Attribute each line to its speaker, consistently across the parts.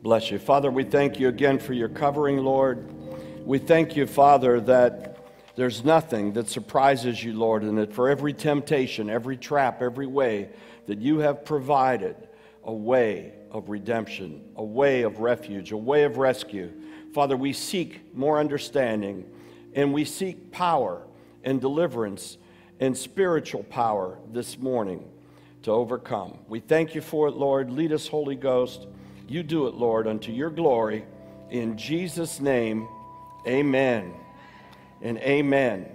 Speaker 1: Bless you. Father, we thank you again for your covering, Lord. We thank you, Father, that there's nothing that surprises you, Lord, and that for every temptation, every trap, every way, that you have provided a way of redemption, a way of refuge, a way of rescue. Father, we seek more understanding and we seek power and deliverance and spiritual power this morning to overcome. We thank you for it, Lord. Lead us, Holy Ghost. You do it, Lord, unto your glory. In Jesus' name, amen and amen.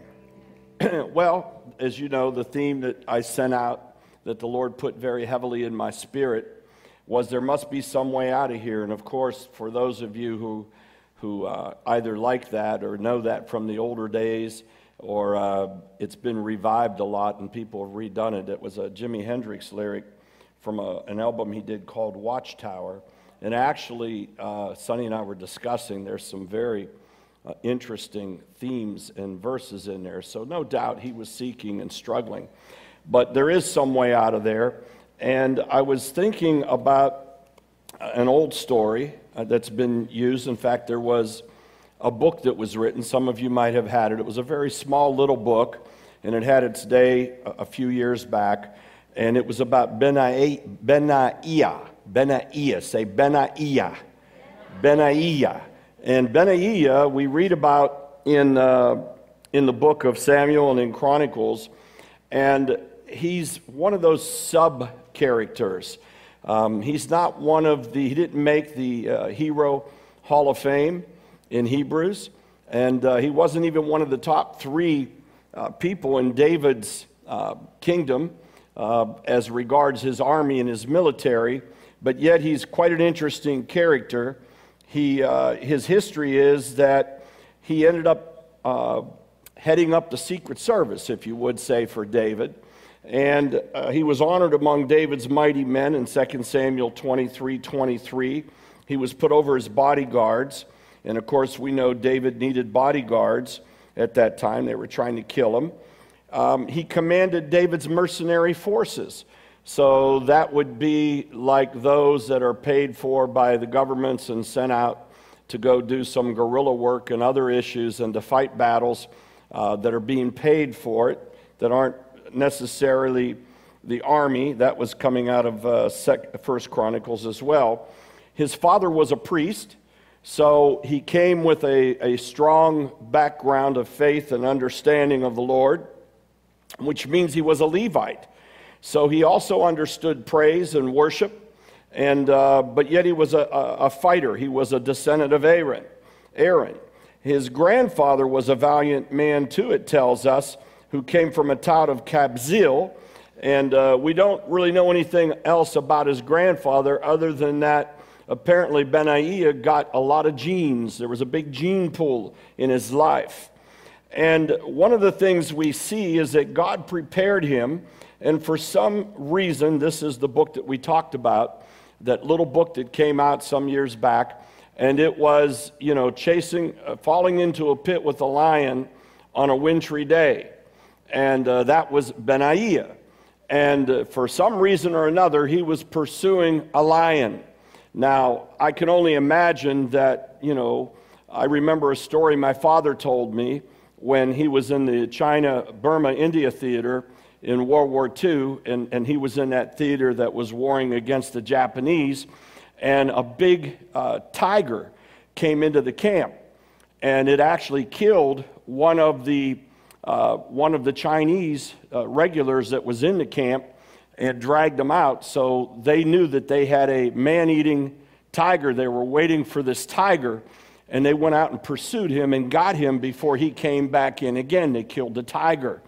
Speaker 1: well, as you know, the theme that I sent out that the Lord put very heavily in my spirit was there must be some way out of here. And of course, for those of you who, who uh, either like that or know that from the older days, or uh, it's been revived a lot and people have redone it, it was a Jimi Hendrix lyric from a, an album he did called Watchtower. And actually, uh, Sonny and I were discussing, there's some very uh, interesting themes and verses in there. So, no doubt he was seeking and struggling. But there is some way out of there. And I was thinking about an old story uh, that's been used. In fact, there was a book that was written. Some of you might have had it. It was a very small little book, and it had its day a, a few years back. And it was about Benaiah. Benaiah. Say Benaiah. Benaiah. And Benaiah, we read about in, uh, in the book of Samuel and in Chronicles. And he's one of those sub characters. Um, he's not one of the, he didn't make the uh, Hero Hall of Fame in Hebrews. And uh, he wasn't even one of the top three uh, people in David's uh, kingdom uh, as regards his army and his military but yet he's quite an interesting character. He, uh, his history is that he ended up uh, heading up the Secret Service, if you would say, for David. And uh, he was honored among David's mighty men in 2 Samuel 23 23. He was put over his bodyguards. And of course, we know David needed bodyguards at that time. They were trying to kill him. Um, he commanded David's mercenary forces. So that would be like those that are paid for by the governments and sent out to go do some guerrilla work and other issues and to fight battles uh, that are being paid for it, that aren't necessarily the army. That was coming out of uh, First Chronicles as well. His father was a priest, so he came with a, a strong background of faith and understanding of the Lord, which means he was a Levite. So he also understood praise and worship, and, uh, but yet he was a, a, fighter. He was a descendant of Aaron. Aaron. His grandfather was a valiant man, too, it tells us, who came from a town of Kabzeel. And uh, we don't really know anything else about his grandfather other than that apparently Benaiah got a lot of genes. There was a big gene pool in his life. And one of the things we see is that God prepared him and for some reason, this is the book that we talked about, that little book that came out some years back. And it was, you know, chasing, uh, falling into a pit with a lion on a wintry day. And uh, that was Benaiah. And uh, for some reason or another, he was pursuing a lion. Now, I can only imagine that, you know, I remember a story my father told me when he was in the China Burma India theater in World War II, and, and he was in that theater that was warring against the Japanese, and a big uh, tiger came into the camp, and it actually killed one of the uh, one of the Chinese uh, regulars that was in the camp and dragged them out. So they knew that they had a man-eating tiger. They were waiting for this tiger, and they went out and pursued him and got him before he came back in again. They killed the tiger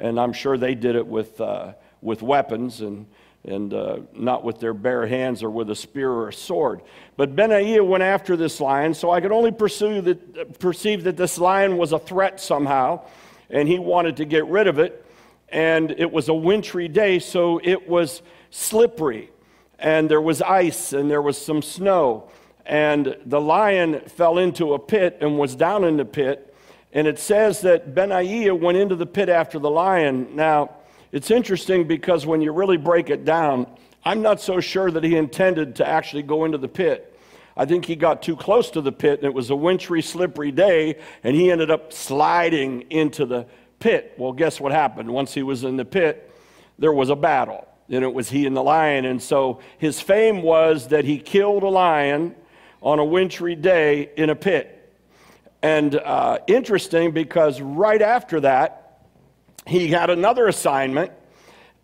Speaker 1: and I'm sure they did it with, uh, with weapons and, and uh, not with their bare hands or with a spear or a sword. But Benaiah went after this lion, so I could only pursue that, perceive that this lion was a threat somehow, and he wanted to get rid of it. And it was a wintry day, so it was slippery, and there was ice, and there was some snow. And the lion fell into a pit and was down in the pit and it says that Benaiah went into the pit after the lion. Now, it's interesting because when you really break it down, I'm not so sure that he intended to actually go into the pit. I think he got too close to the pit, and it was a wintry, slippery day, and he ended up sliding into the pit. Well, guess what happened? Once he was in the pit, there was a battle, and it was he and the lion. And so his fame was that he killed a lion on a wintry day in a pit. And uh, interesting because right after that, he had another assignment,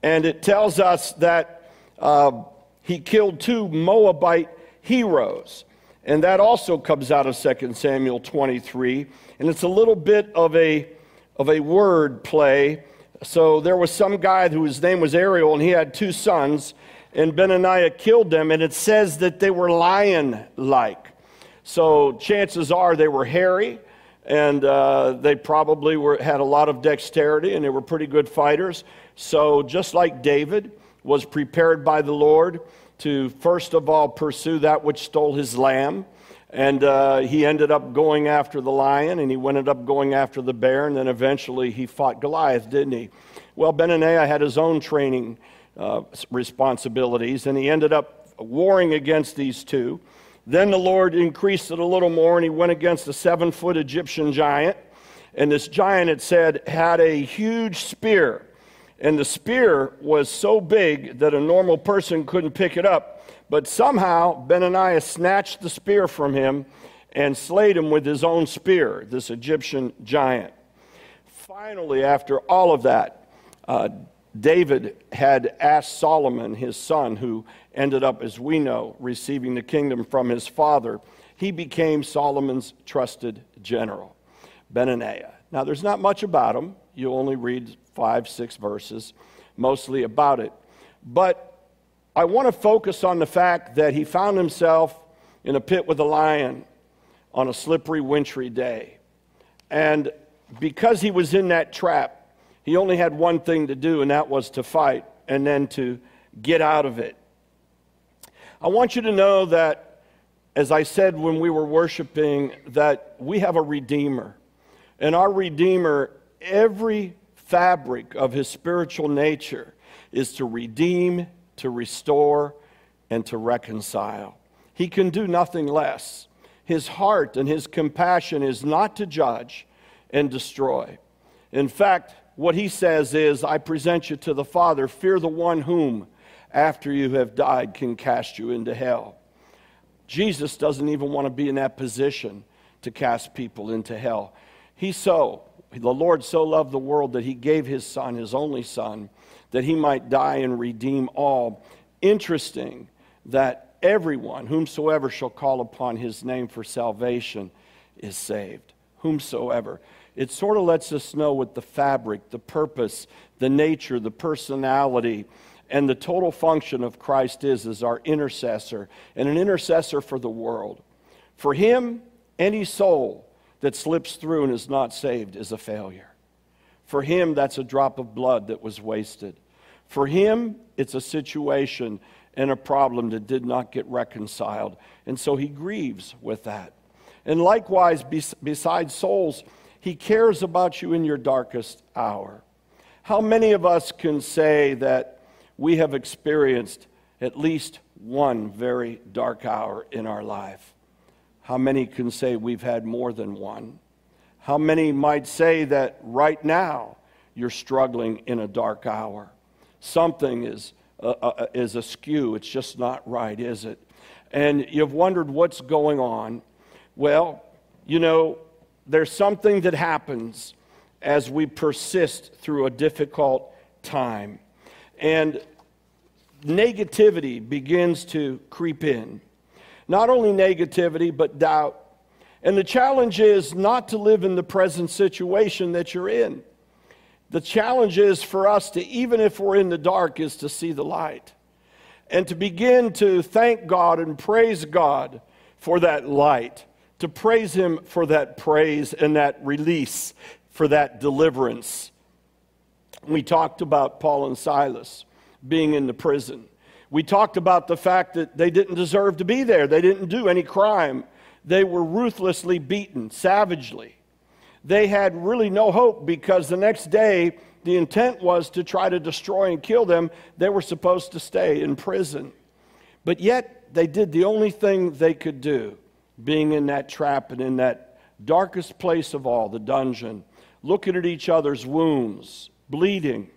Speaker 1: and it tells us that uh, he killed two Moabite heroes. And that also comes out of 2 Samuel 23. And it's a little bit of a, of a word play. So there was some guy whose name was Ariel, and he had two sons, and Benaiah killed them, and it says that they were lion like. So chances are they were hairy, and uh, they probably were, had a lot of dexterity, and they were pretty good fighters. So just like David was prepared by the Lord, to first of all pursue that which stole his lamb. And uh, he ended up going after the lion, and he ended up going after the bear, and then eventually he fought Goliath, didn't he? Well, Benaiah had his own training uh, responsibilities, and he ended up warring against these two. Then the Lord increased it a little more, and he went against a seven foot Egyptian giant. And this giant, it said, had a huge spear. And the spear was so big that a normal person couldn't pick it up. But somehow Benaiah snatched the spear from him and slayed him with his own spear, this Egyptian giant. Finally, after all of that, uh, David had asked Solomon, his son, who ended up, as we know, receiving the kingdom from his father. He became Solomon's trusted general, Benaiah. Now, there's not much about him. You only read five, six verses, mostly about it. But I want to focus on the fact that he found himself in a pit with a lion on a slippery, wintry day. And because he was in that trap, he only had one thing to do, and that was to fight and then to get out of it. I want you to know that, as I said when we were worshiping, that we have a Redeemer. And our Redeemer, every fabric of his spiritual nature is to redeem, to restore, and to reconcile. He can do nothing less. His heart and his compassion is not to judge and destroy. In fact, what he says is, I present you to the Father, fear the one whom, after you have died, can cast you into hell. Jesus doesn't even want to be in that position to cast people into hell. He so the Lord so loved the world that he gave his son, his only son, that he might die and redeem all. Interesting that everyone, whomsoever shall call upon his name for salvation, is saved. Whomsoever. It sort of lets us know what the fabric, the purpose, the nature, the personality, and the total function of Christ is as our intercessor and an intercessor for the world. For him, any soul that slips through and is not saved is a failure. For him, that's a drop of blood that was wasted. For him, it's a situation and a problem that did not get reconciled. And so he grieves with that. And likewise, besides souls, he cares about you in your darkest hour. How many of us can say that we have experienced at least one very dark hour in our life? How many can say we've had more than one? How many might say that right now you're struggling in a dark hour? Something is, uh, uh, is askew. It's just not right, is it? And you've wondered what's going on. Well, you know, there's something that happens as we persist through a difficult time. And negativity begins to creep in. Not only negativity, but doubt. And the challenge is not to live in the present situation that you're in. The challenge is for us to, even if we're in the dark, is to see the light and to begin to thank God and praise God for that light, to praise Him for that praise and that release, for that deliverance. We talked about Paul and Silas being in the prison. We talked about the fact that they didn't deserve to be there, they didn't do any crime. They were ruthlessly beaten, savagely. They had really no hope because the next day the intent was to try to destroy and kill them. They were supposed to stay in prison. But yet, they did the only thing they could do, being in that trap and in that darkest place of all, the dungeon, looking at each other's wounds, bleeding.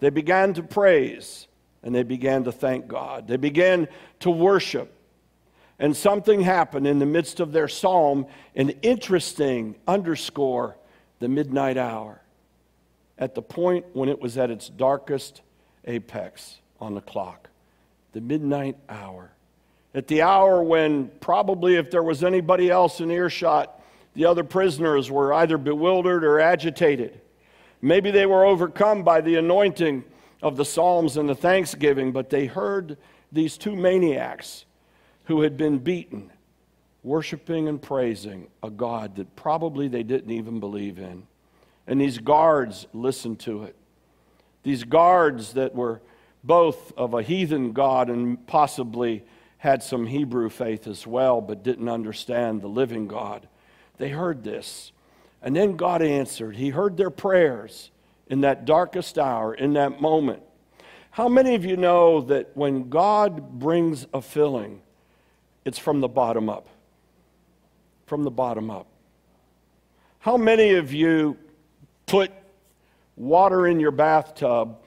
Speaker 1: They began to praise and they began to thank God. They began to worship. And something happened in the midst of their psalm, an interesting underscore the midnight hour, at the point when it was at its darkest apex on the clock. The midnight hour. At the hour when probably if there was anybody else in earshot, the other prisoners were either bewildered or agitated. Maybe they were overcome by the anointing of the Psalms and the thanksgiving, but they heard these two maniacs who had been beaten worshiping and praising a God that probably they didn't even believe in. And these guards listened to it. These guards that were both of a heathen God and possibly had some Hebrew faith as well, but didn't understand the living God. They heard this. And then God answered. He heard their prayers in that darkest hour, in that moment. How many of you know that when God brings a filling, it's from the bottom up? From the bottom up. How many of you put water in your bathtub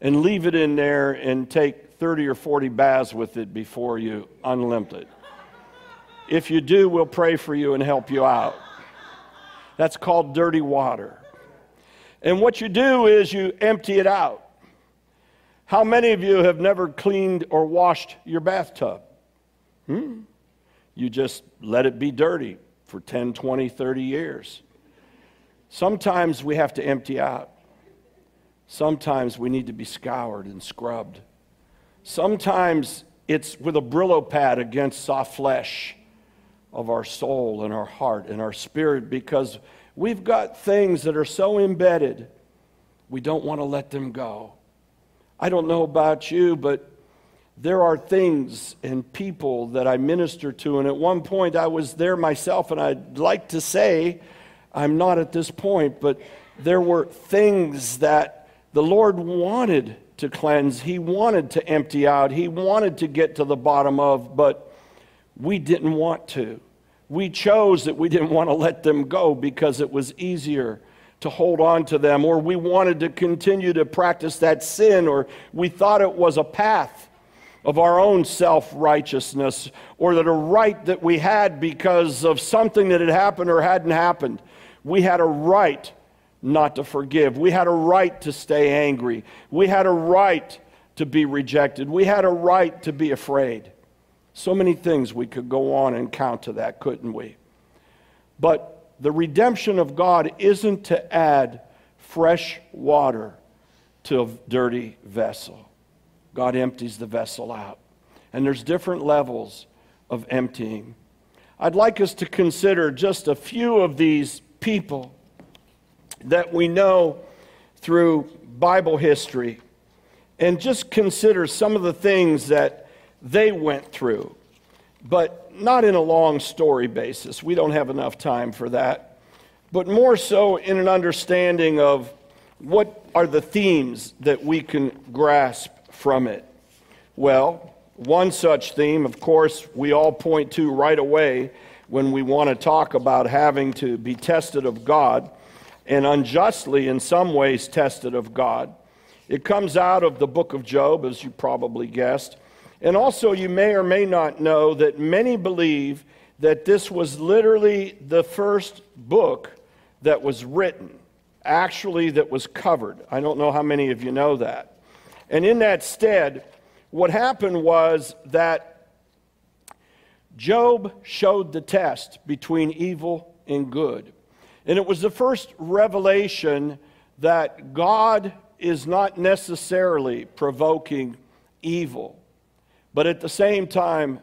Speaker 1: and leave it in there and take 30 or 40 baths with it before you unlimp it? If you do, we'll pray for you and help you out. That's called dirty water. And what you do is you empty it out. How many of you have never cleaned or washed your bathtub? Hmm? You just let it be dirty for 10, 20, 30 years. Sometimes we have to empty out. Sometimes we need to be scoured and scrubbed. Sometimes it's with a Brillo pad against soft flesh of our soul and our heart and our spirit because we've got things that are so embedded, we don't want to let them go. I don't know about you, but there are things and people that I minister to. And at one point, I was there myself, and I'd like to say, I'm not at this point, but there were things that the Lord wanted to cleanse. He wanted to empty out. He wanted to get to the bottom of, but we didn't want to. We chose that we didn't want to let them go because it was easier to hold on to them, or we wanted to continue to practice that sin, or we thought it was a path of our own self righteousness, or that a right that we had because of something that had happened or hadn't happened. We had a right not to forgive. We had a right to stay angry. We had a right to be rejected. We had a right to be afraid. So many things we could go on and count to that, couldn't we? But the redemption of God isn't to add fresh water to a dirty vessel. God empties the vessel out. And there's different levels of emptying. I'd like us to consider just a few of these people that we know through Bible history and just consider some of the things that they went through. But not in a long story basis. We don't have enough time for that. But more so in an understanding of what are the themes that we can grasp from it. Well, one such theme, of course, we all point to right away when we want to talk about having to be tested of God and unjustly, in some ways, tested of God. It comes out of the book of Job, as you probably guessed. And also, you may or may not know that many believe that this was literally the first book that was written, actually, that was covered. I don't know how many of you know that. And in that stead, what happened was that Job showed the test between evil and good. And it was the first revelation that God is not necessarily provoking evil. But at the same time,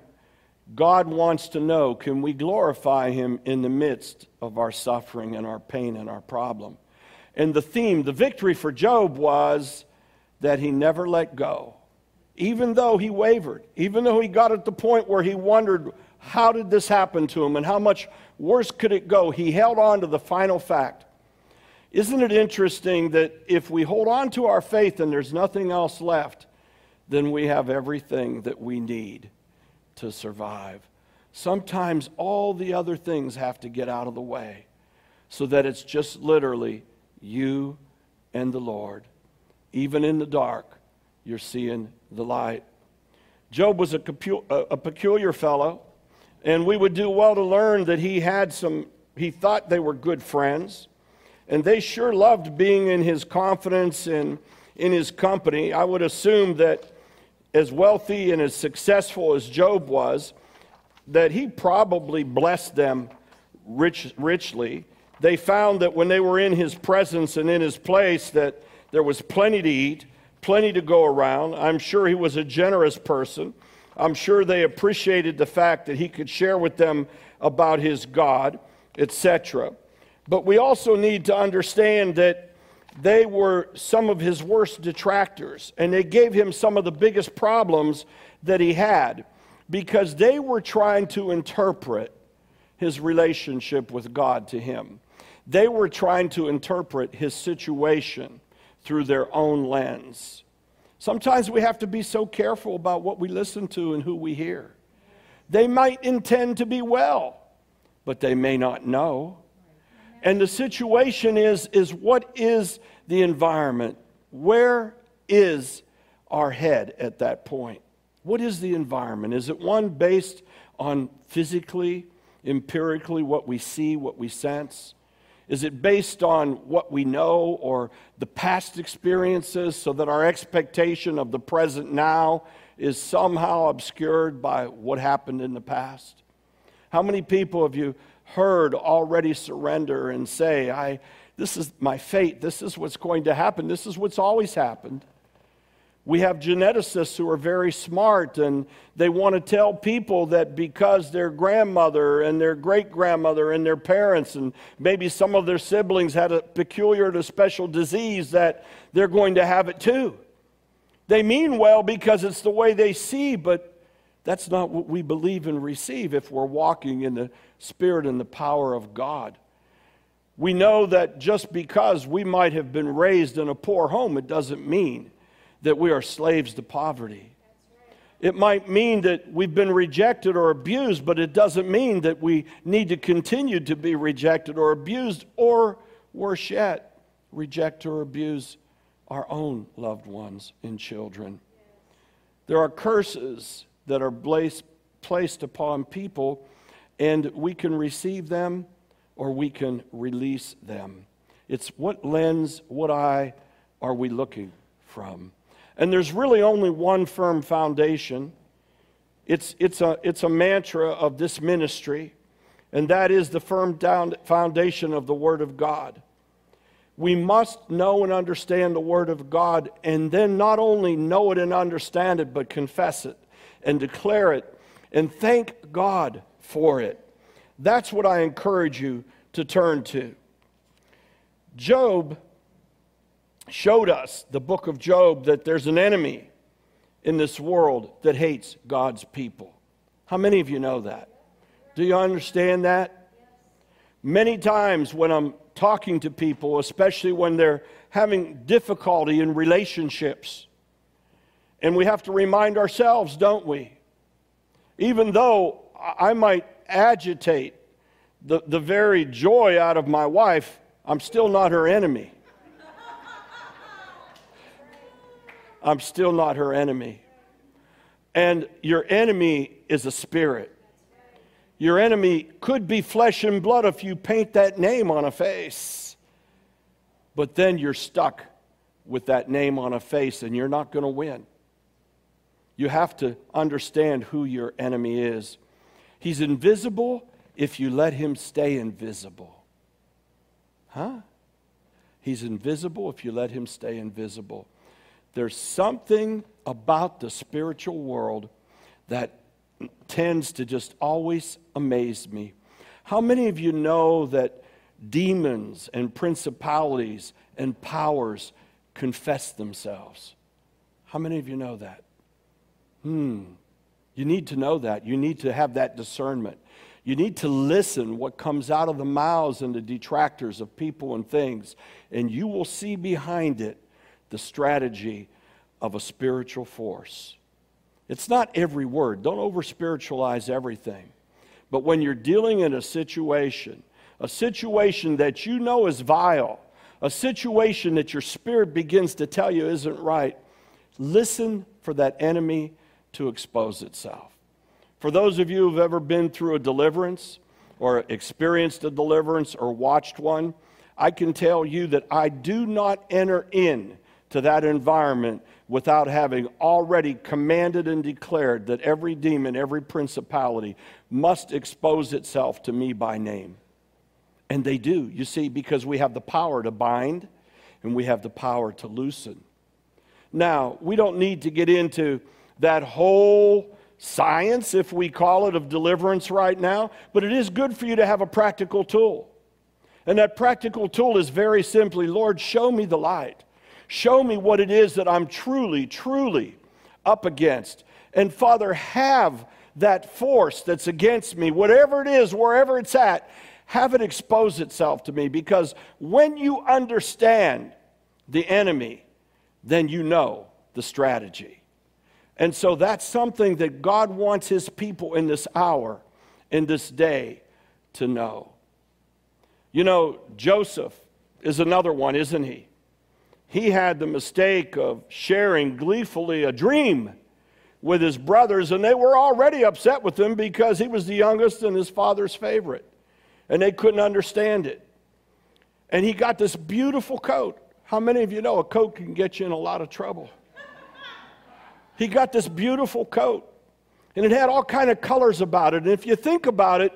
Speaker 1: God wants to know can we glorify Him in the midst of our suffering and our pain and our problem? And the theme, the victory for Job was that he never let go. Even though he wavered, even though he got at the point where he wondered, how did this happen to him and how much worse could it go? He held on to the final fact. Isn't it interesting that if we hold on to our faith and there's nothing else left, then we have everything that we need to survive. Sometimes all the other things have to get out of the way so that it's just literally you and the Lord. Even in the dark, you're seeing the light. Job was a, peculiar fellow, and we would do well to learn that he had some, he thought they were good friends, and they sure loved being in his confidence and in his company. I would assume that as wealthy and as successful as Job was, that he probably blessed them rich, richly. They found that when they were in his presence and in his place that there was plenty to eat plenty to go around. I'm sure he was a generous person i'm sure they appreciated the fact that he could share with them about his god etc but we also need to understand that they were some of his worst detractors and they gave him some of the biggest problems that he had because they were trying to interpret his relationship with God to him. They were trying to interpret his situation through their own lens. Sometimes we have to be so careful about what we listen to and who we hear. They might intend to be well, but they may not know. And the situation is, is what is the environment? Where is our head at that point? What is the environment? Is it one based on physically, empirically, what we see, what we sense? Is it based on what we know or the past experiences so that our expectation of the present now is somehow obscured by what happened in the past? How many people have you heard already surrender and say, I, This is my fate, this is what's going to happen, this is what's always happened? We have geneticists who are very smart and they want to tell people that because their grandmother and their great grandmother and their parents and maybe some of their siblings had a peculiar to special disease that they're going to have it too. They mean well because it's the way they see, but that's not what we believe and receive if we're walking in the spirit and the power of God. We know that just because we might have been raised in a poor home, it doesn't mean that we are slaves to poverty. It might mean that we've been rejected or abused, but it doesn't mean that we need to continue to be rejected or abused, or worse yet, reject or abuse our own loved ones and children. There are curses that are placed upon people, and we can receive them or we can release them. It's what lens, what eye are we looking from? And there's really only one firm foundation. It's, it's, a, it's a mantra of this ministry, and that is the firm foundation of the Word of God. We must know and understand the Word of God, and then not only know it and understand it, but confess it and declare it and thank God for it. That's what I encourage you to turn to. Job showed us, the book of Job, that there's an enemy in this world that hates God's people. How many of you know that? Do you understand that? Many times when I'm talking to people, especially when they're having difficulty in relationships, and we have to remind ourselves, don't we? Even though I might agitate the, the very joy out of my wife, I'm still not her enemy. I'm still not her enemy. And your enemy is a spirit. Your enemy could be flesh and blood if you paint that name on a face. But then you're stuck with that name on a face and you're not going to win. You have to understand who your enemy is. He's invisible if you let him stay invisible. Huh? He's invisible if you let him stay invisible. There's something about the spiritual world that tends to just always amaze me. How many of you know that demons and principalities and powers confess themselves? How many of you know that? Hmm. You need to know that. You need to have that discernment. You need to listen what comes out of the mouths and the detractors of people and things, and you will see behind it the strategy of a spiritual force. It's not every word. Don't over spiritualize everything. But when you're dealing in a situation, a situation that you know is vile, a situation that your spirit begins to tell you isn't right, listen for that enemy to expose itself. For those of you who've ever been through a deliverance or experienced a deliverance or watched one, I can tell you that I do not enter in to that environment without having already commanded and declared that every demon, every principality must expose itself to me by name. And they do, you see, because we have the power to bind and we have the power to loosen. Now, we don't need to get into that whole science, if we call it, of deliverance right now, but it is good for you to have a practical tool. And that practical tool is very simply Lord, show me the light. Show me what it is that I'm truly, truly up against. And Father, have that force that's against me, whatever it is, wherever it's at, have it expose itself to me. Because when you understand the enemy, then you know the strategy. And so that's something that God wants his people in this hour, in this day, to know. You know, Joseph is another one, isn't he? He had the mistake of sharing gleefully a dream with his brothers, and they were already upset with him because he was the youngest and his father's favorite. And they couldn't understand it. And he got this beautiful coat. How many of you know a coat can get you in a lot of trouble? he got this beautiful coat and it had all kind of colors about it and if you think about it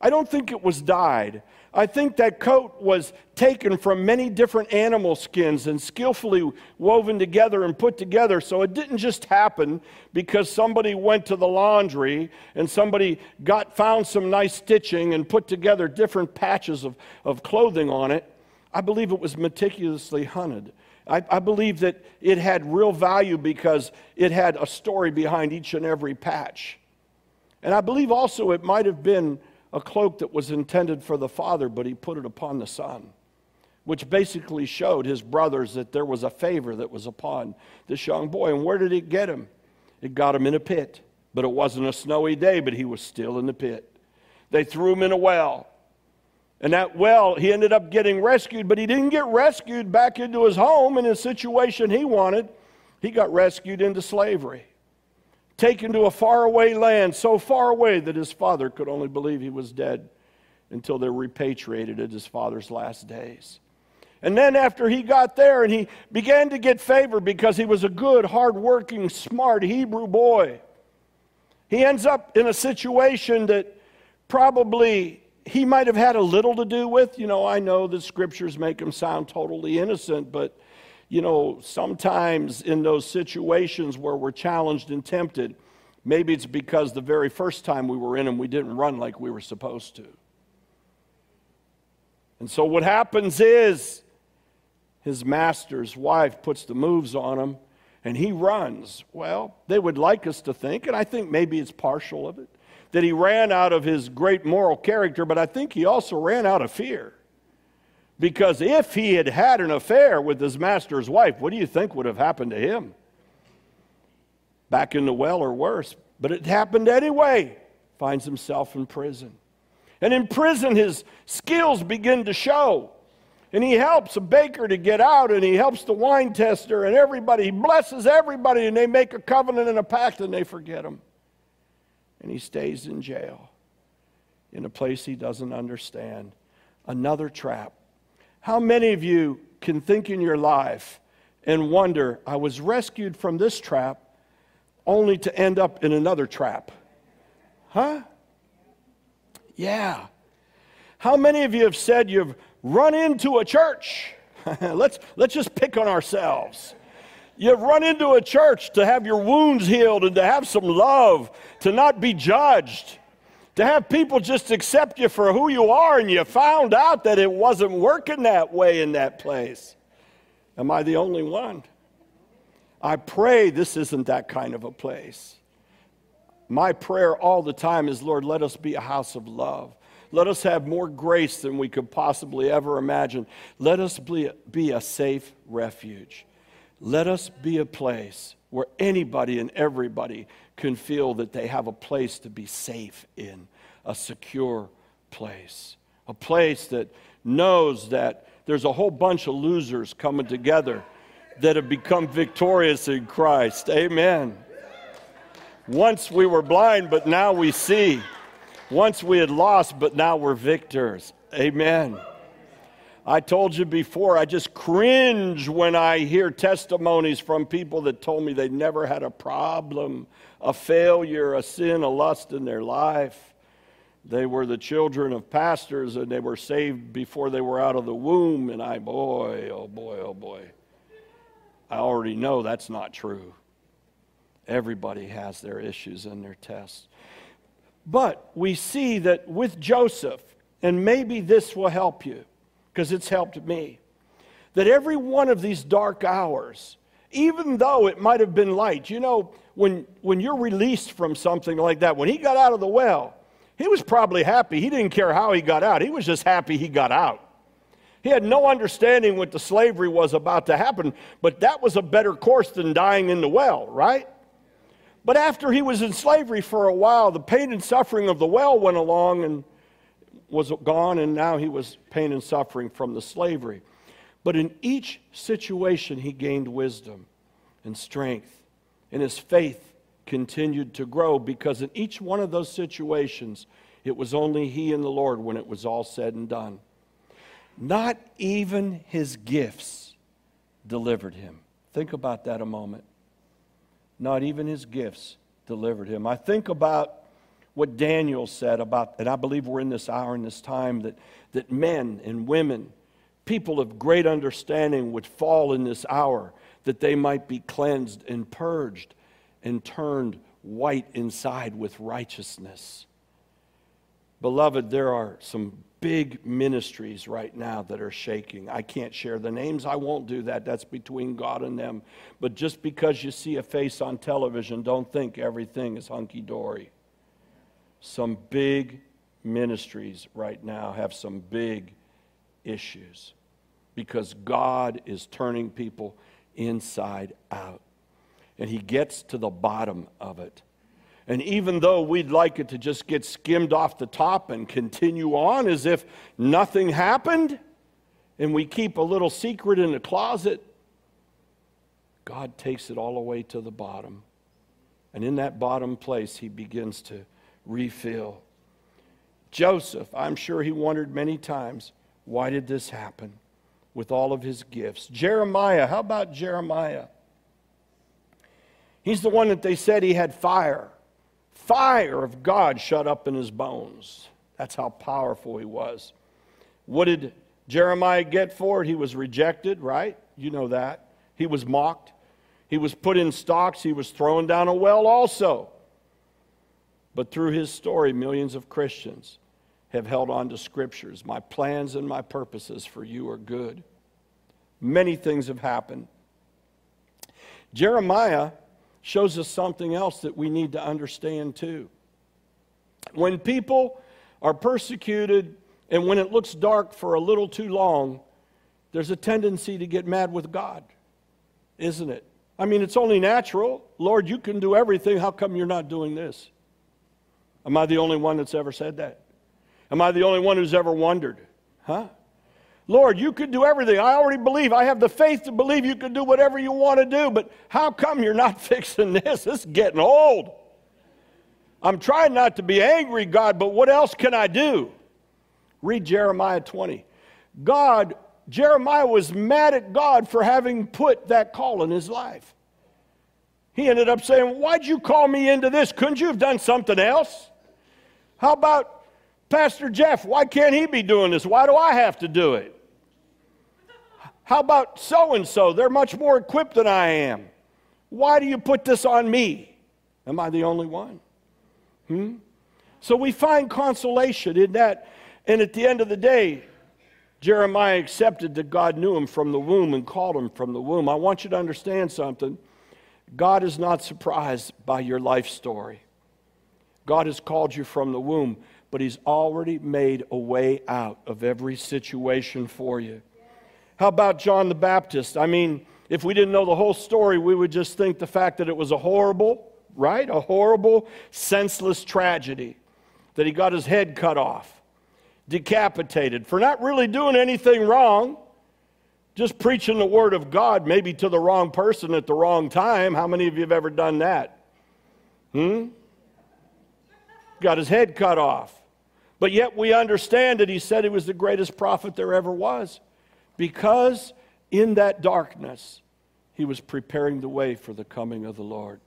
Speaker 1: i don't think it was dyed i think that coat was taken from many different animal skins and skillfully woven together and put together so it didn't just happen because somebody went to the laundry and somebody got found some nice stitching and put together different patches of, of clothing on it i believe it was meticulously hunted I, I, believe that it had real value because it had a story behind each and every patch. And I believe also it might have been a cloak that was intended for the father, but he put it upon the son, which basically showed his brothers that there was a favor that was upon this young boy. And where did it get him? It got him in a pit. But it wasn't a snowy day, but he was still in the pit. They threw him in a well. And that well, he ended up getting rescued, but he didn't get rescued back into his home in a situation he wanted. He got rescued into slavery, taken to a faraway land, so far away that his father could only believe he was dead until they repatriated at his father's last days. And then, after he got there and he began to get favor because he was a good, hardworking, smart Hebrew boy, he ends up in a situation that probably he might have had a little to do with. You know, I know the scriptures make him sound totally innocent, but, you know, sometimes in those situations where we're challenged and tempted, maybe it's because the very first time we were in them, we didn't run like we were supposed to. And so what happens is his master's wife puts the moves on him and he runs. Well, they would like us to think, and I think maybe it's partial of it that he ran out of his great moral character, but I think he also ran out of fear. Because if he had had an affair with his master's wife, what do you think would have happened to him? Back in the well or worse. But it happened anyway. Finds himself in prison. And in prison, his skills begin to show. And he helps a baker to get out, and he helps the wine tester and everybody. He blesses everybody, and they make a covenant and a pact, and they forget him and he stays in jail in a place he doesn't understand. Another trap. How many of you can think in your life and wonder, I was rescued from this trap only to end up in another trap? Huh? Yeah. How many of you have said you've run into a church? let's, let's just pick on ourselves. You've run into a church to have your wounds healed and to have some love, to not be judged, to have people just accept you for who you are, and you found out that it wasn't working that way in that place. Am I the only one? I pray this isn't that kind of a place. My prayer all the time is Lord, let us be a house of love. Let us have more grace than we could possibly ever imagine. Let us be, a safe refuge. Let us be a place where anybody and everybody can feel that they have a place to be safe in, a secure place, a place that knows that there's a whole bunch of losers coming together that have become victorious in Christ. Amen. Once we were blind, but now we see. Once we had lost, but now we're victors. Amen. I told you before, I just cringe when I hear testimonies from people that told me they never had a problem, a failure, a sin, a lust in their life. They were the children of pastors and they were saved before they were out of the womb. And I, boy, oh boy, oh boy, I already know that's not true. Everybody has their issues and their tests. But we see that with Joseph, and maybe this will help you because it's helped me. That every one of these dark hours, even though it might have been light, you know, when, when you're released from something like that, when he got out of the well, he was probably happy. He didn't care how he got out, he was just happy he got out. He had no understanding what the slavery was about to happen, but that was a better course than dying in the well, right? But after he was in slavery for a while, the pain and suffering of the well went along and was gone, and now he was pain and suffering from the slavery. But in each situation, he gained wisdom and strength, and his faith continued to grow because in each one of those situations, it was only he and the Lord when it was all said and done. Not even his gifts delivered him. Think about that a moment. Not even his gifts delivered him. I think about what Daniel said about, and I believe we're in this hour and this time, that, that men and women, people of great understanding, would fall in this hour that they might be cleansed and purged and turned white inside with righteousness. Beloved, there are some big ministries right now that are shaking. I can't share the names. I won't do that. That's between God and them. But just because you see a face on television, don't think everything is hunky dory. Some big ministries right now have some big issues because God is turning people inside out. And He gets to the bottom of it. And even though we'd like it to just get skimmed off the top and continue on as if nothing happened, and we keep a little secret in the closet, God takes it all the way to the bottom. And in that bottom place, He begins to refill. Joseph, I'm sure he wondered many times, why did this happen with all of his gifts? Jeremiah, how about Jeremiah? He's the one that they said he had fire. Fire of God shut up in his bones. That's how powerful he was. What did Jeremiah get for it? He was rejected, right? You know that. He was mocked. He was put in stocks. He was thrown down a well also. But through his story, millions of Christians have held on to scriptures. My plans and my purposes for you are good. Many things have happened. Jeremiah shows us something else that we need to understand too. When people are persecuted and when it looks dark for a little too long, there's a tendency to get mad with God, isn't it? I mean, it's only natural. Lord, you can do everything. How come you're not doing this? Am I the only one that's ever said that? Am I the only one who's ever wondered? Huh? Lord, you could do everything. I already believe. I have the faith to believe you can do whatever you want to do, but how come you're not fixing this? This is getting old. I'm trying not to be angry, God, but what else can I do? Read Jeremiah 20. God, Jeremiah was mad at God for having put that call in his life. He ended up saying, Why'd you call me into this? Couldn't you have done something else? How about Pastor Jeff? Why can't he be doing this? Why do I have to do it? How about so and so? They're much more equipped than I am. Why do you put this on me? Am I the only one? Hmm? So we find consolation in that. And at the end of the day, Jeremiah accepted that God knew him from the womb and called him from the womb. I want you to understand something. God is not surprised by your life story. God has called you from the womb, but He's already made a way out of every situation for you. How about John the Baptist? I mean, if we didn't know the whole story, we would just think the fact that it was a horrible, right? A horrible, senseless tragedy that he got his head cut off, decapitated for not really doing anything wrong, just preaching the word of God, maybe to the wrong person at the wrong time. How many of you have ever done that? Hmm? Got his head cut off. But yet we understand that he said he was the greatest prophet there ever was because in that darkness, he was preparing the way for the coming of the Lord.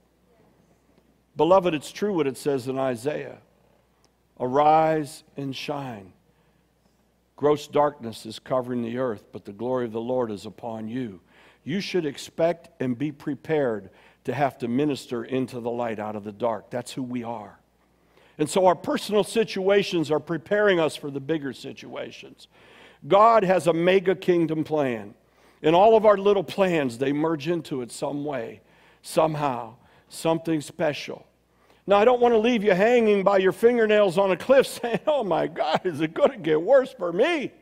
Speaker 1: Beloved, it's true what it says in Isaiah Arise and shine. Gross darkness is covering the earth, but the glory of the Lord is upon you. You should expect and be prepared to have to minister into the light out of the dark. That's who we are. And so our personal situations are preparing us for the bigger situations. God has a mega kingdom plan. And all of our little plans, they merge into it some way, somehow, something special. Now, I don't want to leave you hanging by your fingernails on a cliff saying, oh my God, is it going to get worse for me?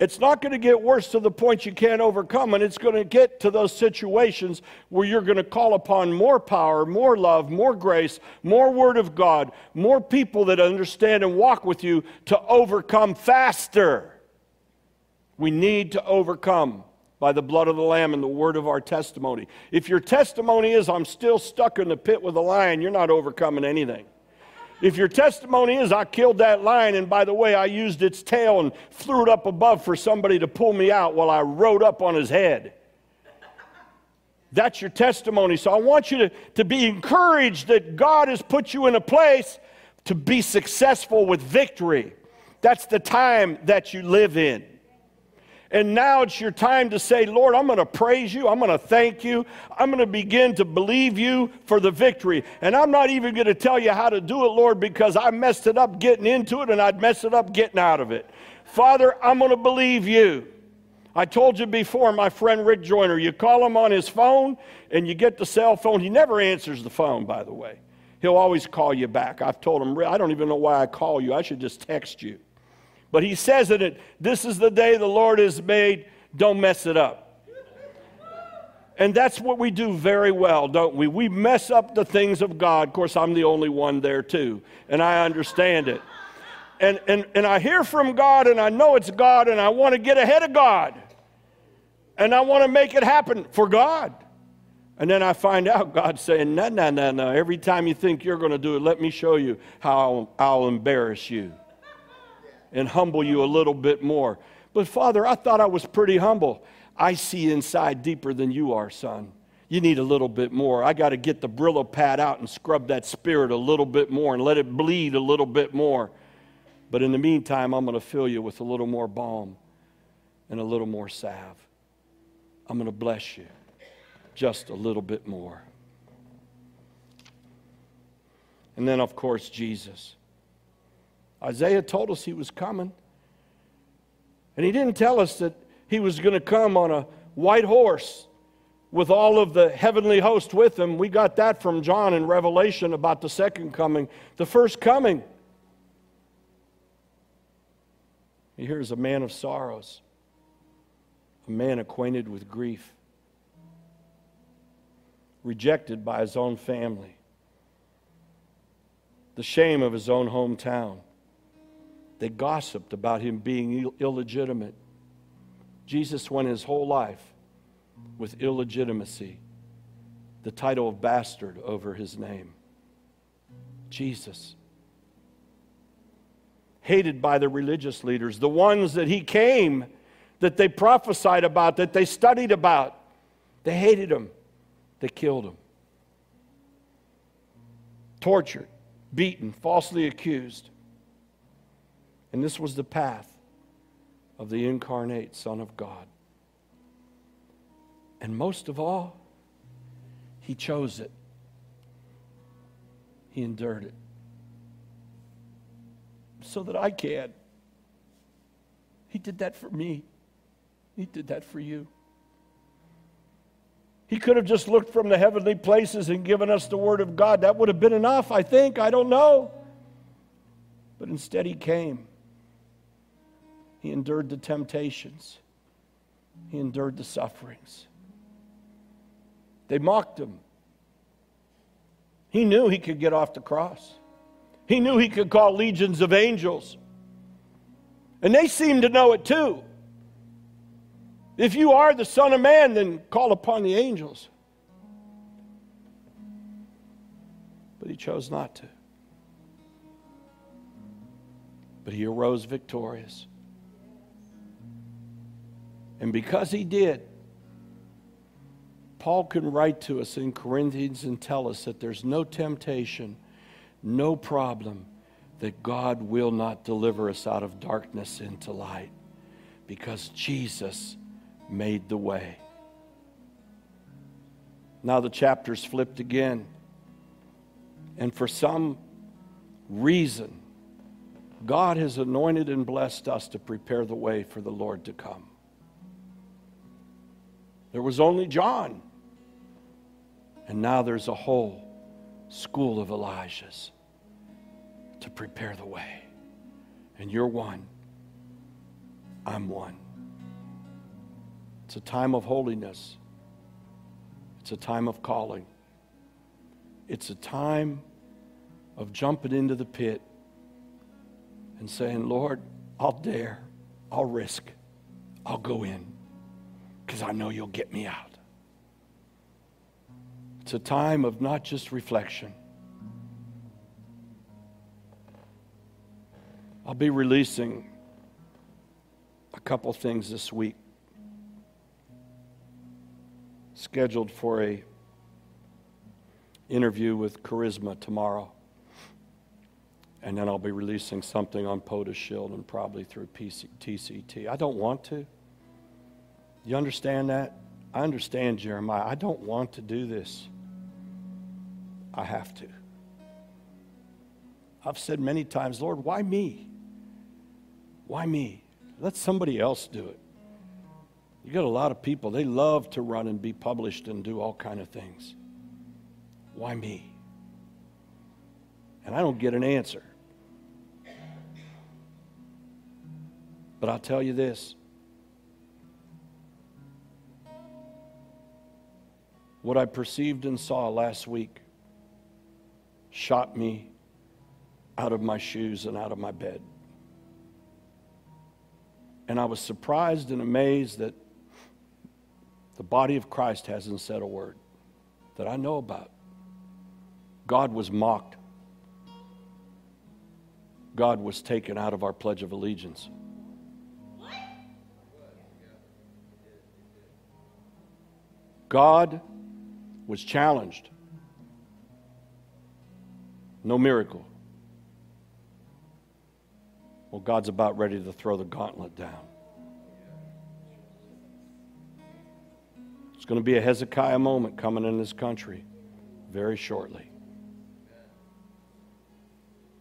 Speaker 1: It's not going to get worse to the point you can't overcome, and it's going to get to those situations where you're going to call upon more power, more love, more grace, more Word of God, more people that understand and walk with you to overcome faster. We need to overcome by the blood of the Lamb and the word of our testimony. If your testimony is, I'm still stuck in the pit with a lion, you're not overcoming anything. If your testimony is, I killed that lion, and by the way, I used its tail and threw it up above for somebody to pull me out while I rode up on his head. That's your testimony. So I want you to, to be encouraged that God has put you in a place to be successful with victory. That's the time that you live in. And now it's your time to say, Lord, I'm going to praise you. I'm going to thank you. I'm going to begin to believe you for the victory. And I'm not even going to tell you how to do it, Lord, because I messed it up getting into it and I'd mess it up getting out of it. Father, I'm going to believe you. I told you before, my friend Rick Joyner, you call him on his phone and you get the cell phone. He never answers the phone, by the way. He'll always call you back. I've told him, I don't even know why I call you. I should just text you. But he says in it, This is the day the Lord has made, don't mess it up. And that's what we do very well, don't we? We mess up the things of God. Of course, I'm the only one there too, and I understand it. And, and, and I hear from God, and I know it's God, and I want to get ahead of God. And I want to make it happen for God. And then I find out God saying, No, no, no, no. Every time you think you're going to do it, let me show you how I'll, I'll embarrass you and humble you a little bit more. But Father, I thought I was pretty humble. I see inside deeper than you are, son. You need a little bit more. I got to get the Brillo pad out and scrub that spirit a little bit more and let it bleed a little bit more. But in the meantime, I'm going to fill you with a little more balm and a little more salve. I'm going to bless you just a little bit more. And then, of course, Jesus. Isaiah told us he was coming. And he didn't tell us that he was going to come on a white horse with all of the heavenly host with him. We got that from John in Revelation about the second coming, the first coming. He here's a man of sorrows, a man acquainted with grief, rejected by his own family, the shame of his own hometown. They gossiped about him being illegitimate. Jesus went his whole life with illegitimacy, the title of bastard over his name. Jesus. Hated by the religious leaders, the ones that he came, that they prophesied about, that they studied about. They hated him, they killed him. Tortured, beaten, falsely accused. And this was the path of the incarnate Son of God. And most of all, he chose it. He endured it. So that I can. He did that for me. He did that for you. He could have just looked from the heavenly places and given us the Word of God. That would have been enough, I think. I don't know. But instead, He came. He endured the temptations, he endured the sufferings. They mocked him. He knew he could get off the cross. He knew he could call legions of angels. And they seemed to know it too. If you are the Son of Man, then call upon the angels. But he chose not to. But he arose victorious. And because he did, Paul can write to us in Corinthians and tell us that there's no temptation, no problem that God will not deliver us out of darkness into light because Jesus made the way. Now the chapter's flipped again. And for some reason, God has anointed and blessed us to prepare the way for the Lord to come. There was only John and now there's a whole school of Elijahs to prepare the way. And you're one. I'm one. It's a time of holiness. It's a time of calling. It's a time of jumping into the pit and saying, Lord, I'll dare, I'll risk, I'll go in because I know you'll get me out. It's a time of not just reflection. I'll be releasing a couple things this week. Scheduled for a interview with Charisma tomorrow. And then I'll be releasing something on POTUS Shield and probably through PC, TCT. I don't want to. You understand that? I understand, Jeremiah. I don't want to do this. I have to. I've said many times, Lord, why me? Why me? Let somebody else do it. You got a lot of people, they love to run and be published and do all kind of things. Why me? And I don't get an answer. But I'll tell you this. What I perceived and saw last week shot me out of my shoes and out of my bed. And I was surprised and amazed that the body of Christ hasn't said a word that I know about. God was mocked. God was taken out of our Pledge of Allegiance. God was challenged. No miracle. Well, God's about ready to throw the gauntlet down. It's going to be a Hezekiah moment coming in this country very shortly.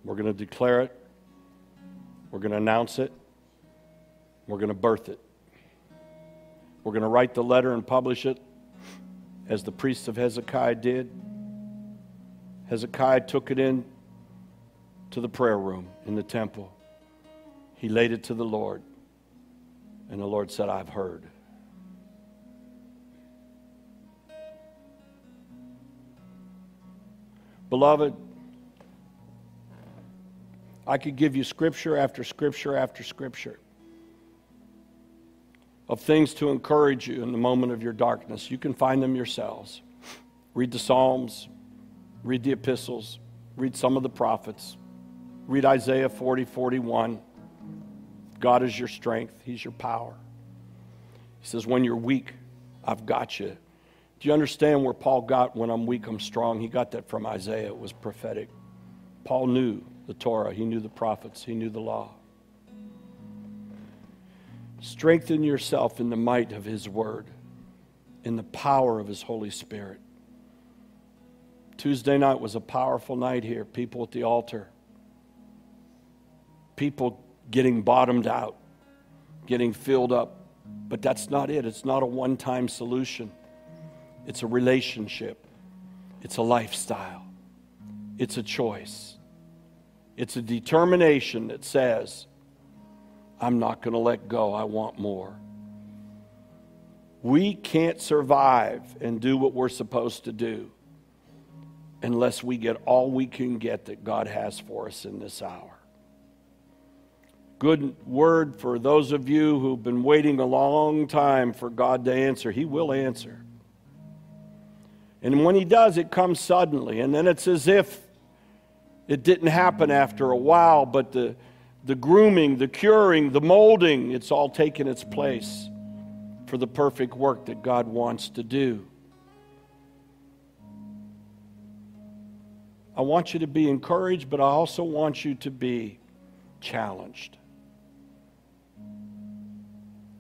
Speaker 1: We're going to declare it. We're going to announce it. We're going to birth it. We're going to write the letter and publish it as the priests of Hezekiah did. Hezekiah took it in to the prayer room in the temple. He laid it to the Lord. And the Lord said, I've heard. Beloved, I could give you scripture after scripture after scripture of things to encourage you in the moment of your darkness. You can find them yourselves. Read the Psalms, Read the epistles, read some of the prophets, read Isaiah 40, 41. God is your strength, He's your power. He says, When you're weak, I've got you. Do you understand where Paul got when I'm weak, I'm strong? He got that from Isaiah. It was prophetic. Paul knew the Torah, he knew the prophets, he knew the law. Strengthen yourself in the might of his word, in the power of his Holy Spirit. Tuesday night was a powerful night here. People at the altar, people getting bottomed out, getting filled up. But that's not it. It's not a one time solution, it's a relationship, it's a lifestyle, it's a choice, it's a determination that says, I'm not going to let go, I want more. We can't survive and do what we're supposed to do unless we get all we can get that God has for us in this hour. Good word for those of you who've been waiting a long time for God to answer. He will answer. And when He does, it comes suddenly. And then it's as if it didn't happen after a while, but the, the grooming, the curing, the molding, it's all taken its place for the perfect work that God wants to do. I want you to be encouraged, but I also want you to be challenged.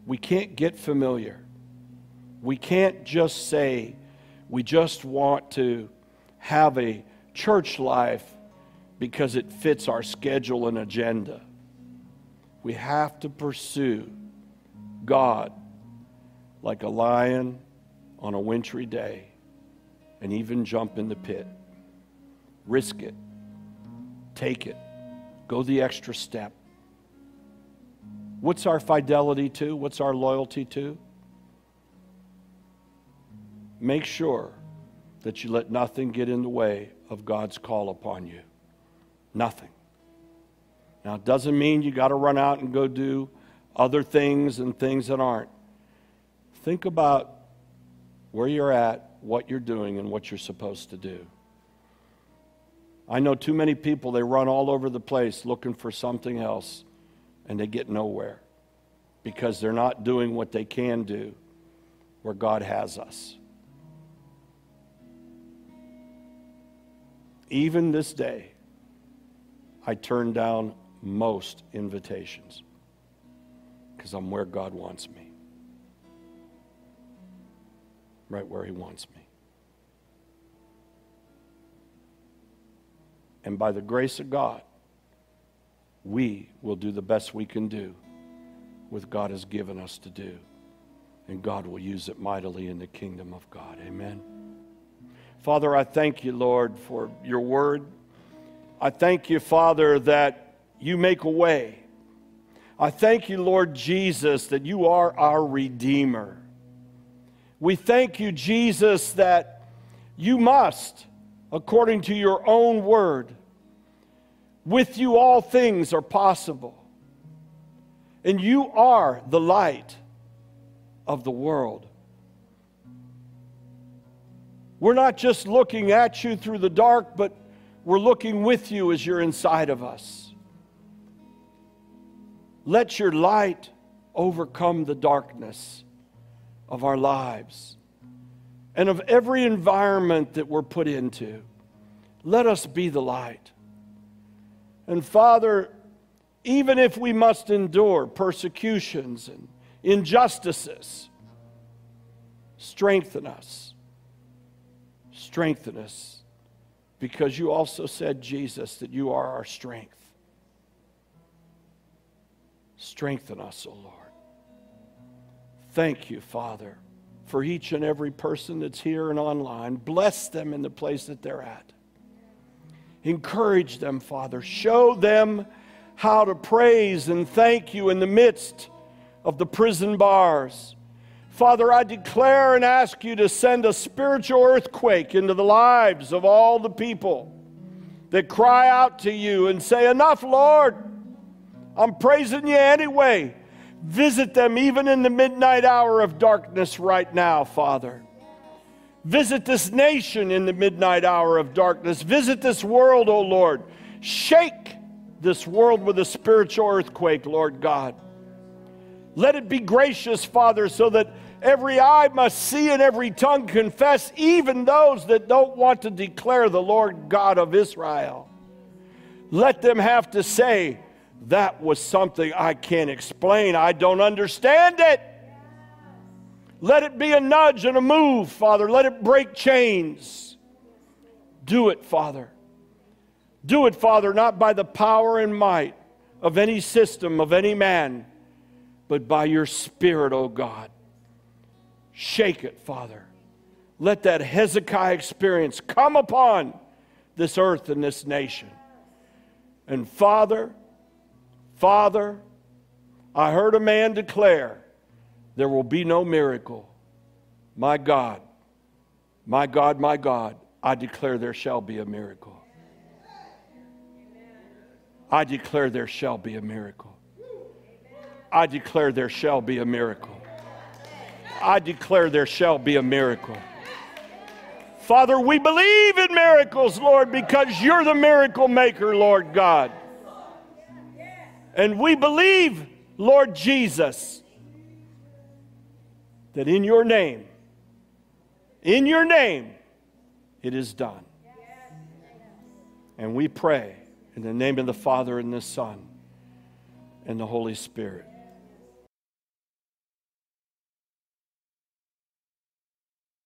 Speaker 1: We can't get familiar. We can't just say we just want to have a church life because it fits our schedule and agenda. We have to pursue God like a lion on a wintry day and even jump in the pit. Risk it. Take it. Go the extra step. What's our fidelity to? What's our loyalty to? Make sure that you let nothing get in the way of God's call upon you. Nothing. Now, it doesn't mean you got to run out and go do other things and things that aren't. Think about where you're at, what you're doing, and what you're supposed to do. I know too many people, they run all over the place looking for something else and they get nowhere because they're not doing what they can do where God has us. Even this day, I turn down most invitations because I'm where God wants me, right where He wants me. And by the grace of God, we will do the best we can do with God has given us to do. And God will use it mightily in the kingdom of God. Amen. Father, I thank you, Lord, for your word. I thank you, Father, that you make a way. I thank you, Lord Jesus, that you are our Redeemer. We thank you, Jesus, that you must, according to your own word, with you, all things are possible. And you are the light of the world. We're not just looking at you through the dark, but we're looking with you as you're inside of us. Let your light overcome the darkness of our lives and of every environment that we're put into. Let us be the light. And Father, even if we must endure persecutions and injustices, strengthen us. Strengthen us. Because you also said, Jesus, that you are our strength. Strengthen us, O oh Lord. Thank you, Father, for each and every person that's here and online. Bless them in the place that they're at. Encourage them, Father. Show them how to praise and thank you in the midst of the prison bars. Father, I declare and ask you to send a spiritual earthquake into the lives of all the people that cry out to you and say, Enough, Lord. I'm praising you anyway. Visit them even in the midnight hour of darkness right now, Father. Visit this nation in the midnight hour of darkness. Visit this world, O Lord. Shake this world with a spiritual earthquake, Lord God. Let it be gracious, Father, so that every eye must see and every tongue confess, even those that don't want to declare the Lord God of Israel. Let them have to say, That was something I can't explain. I don't understand it. Let it be a nudge and a move, Father. Let it break chains. Do it, Father. Do it, Father, not by the power and might of any system, of any man, but by your Spirit, O oh God. Shake it, Father. Let that Hezekiah experience come upon this earth and this nation. And Father, Father, I heard a man declare there will be no miracle. My God, my God, my God, I declare there shall be a miracle. I declare there shall be a miracle. I declare there shall be a miracle. I declare there shall be a miracle. Father, we believe in miracles, Lord, because you're the miracle maker, Lord God. And we believe, Lord Jesus, that in your name, in your name, it is done. And we pray in the name of the Father and the Son and the Holy Spirit.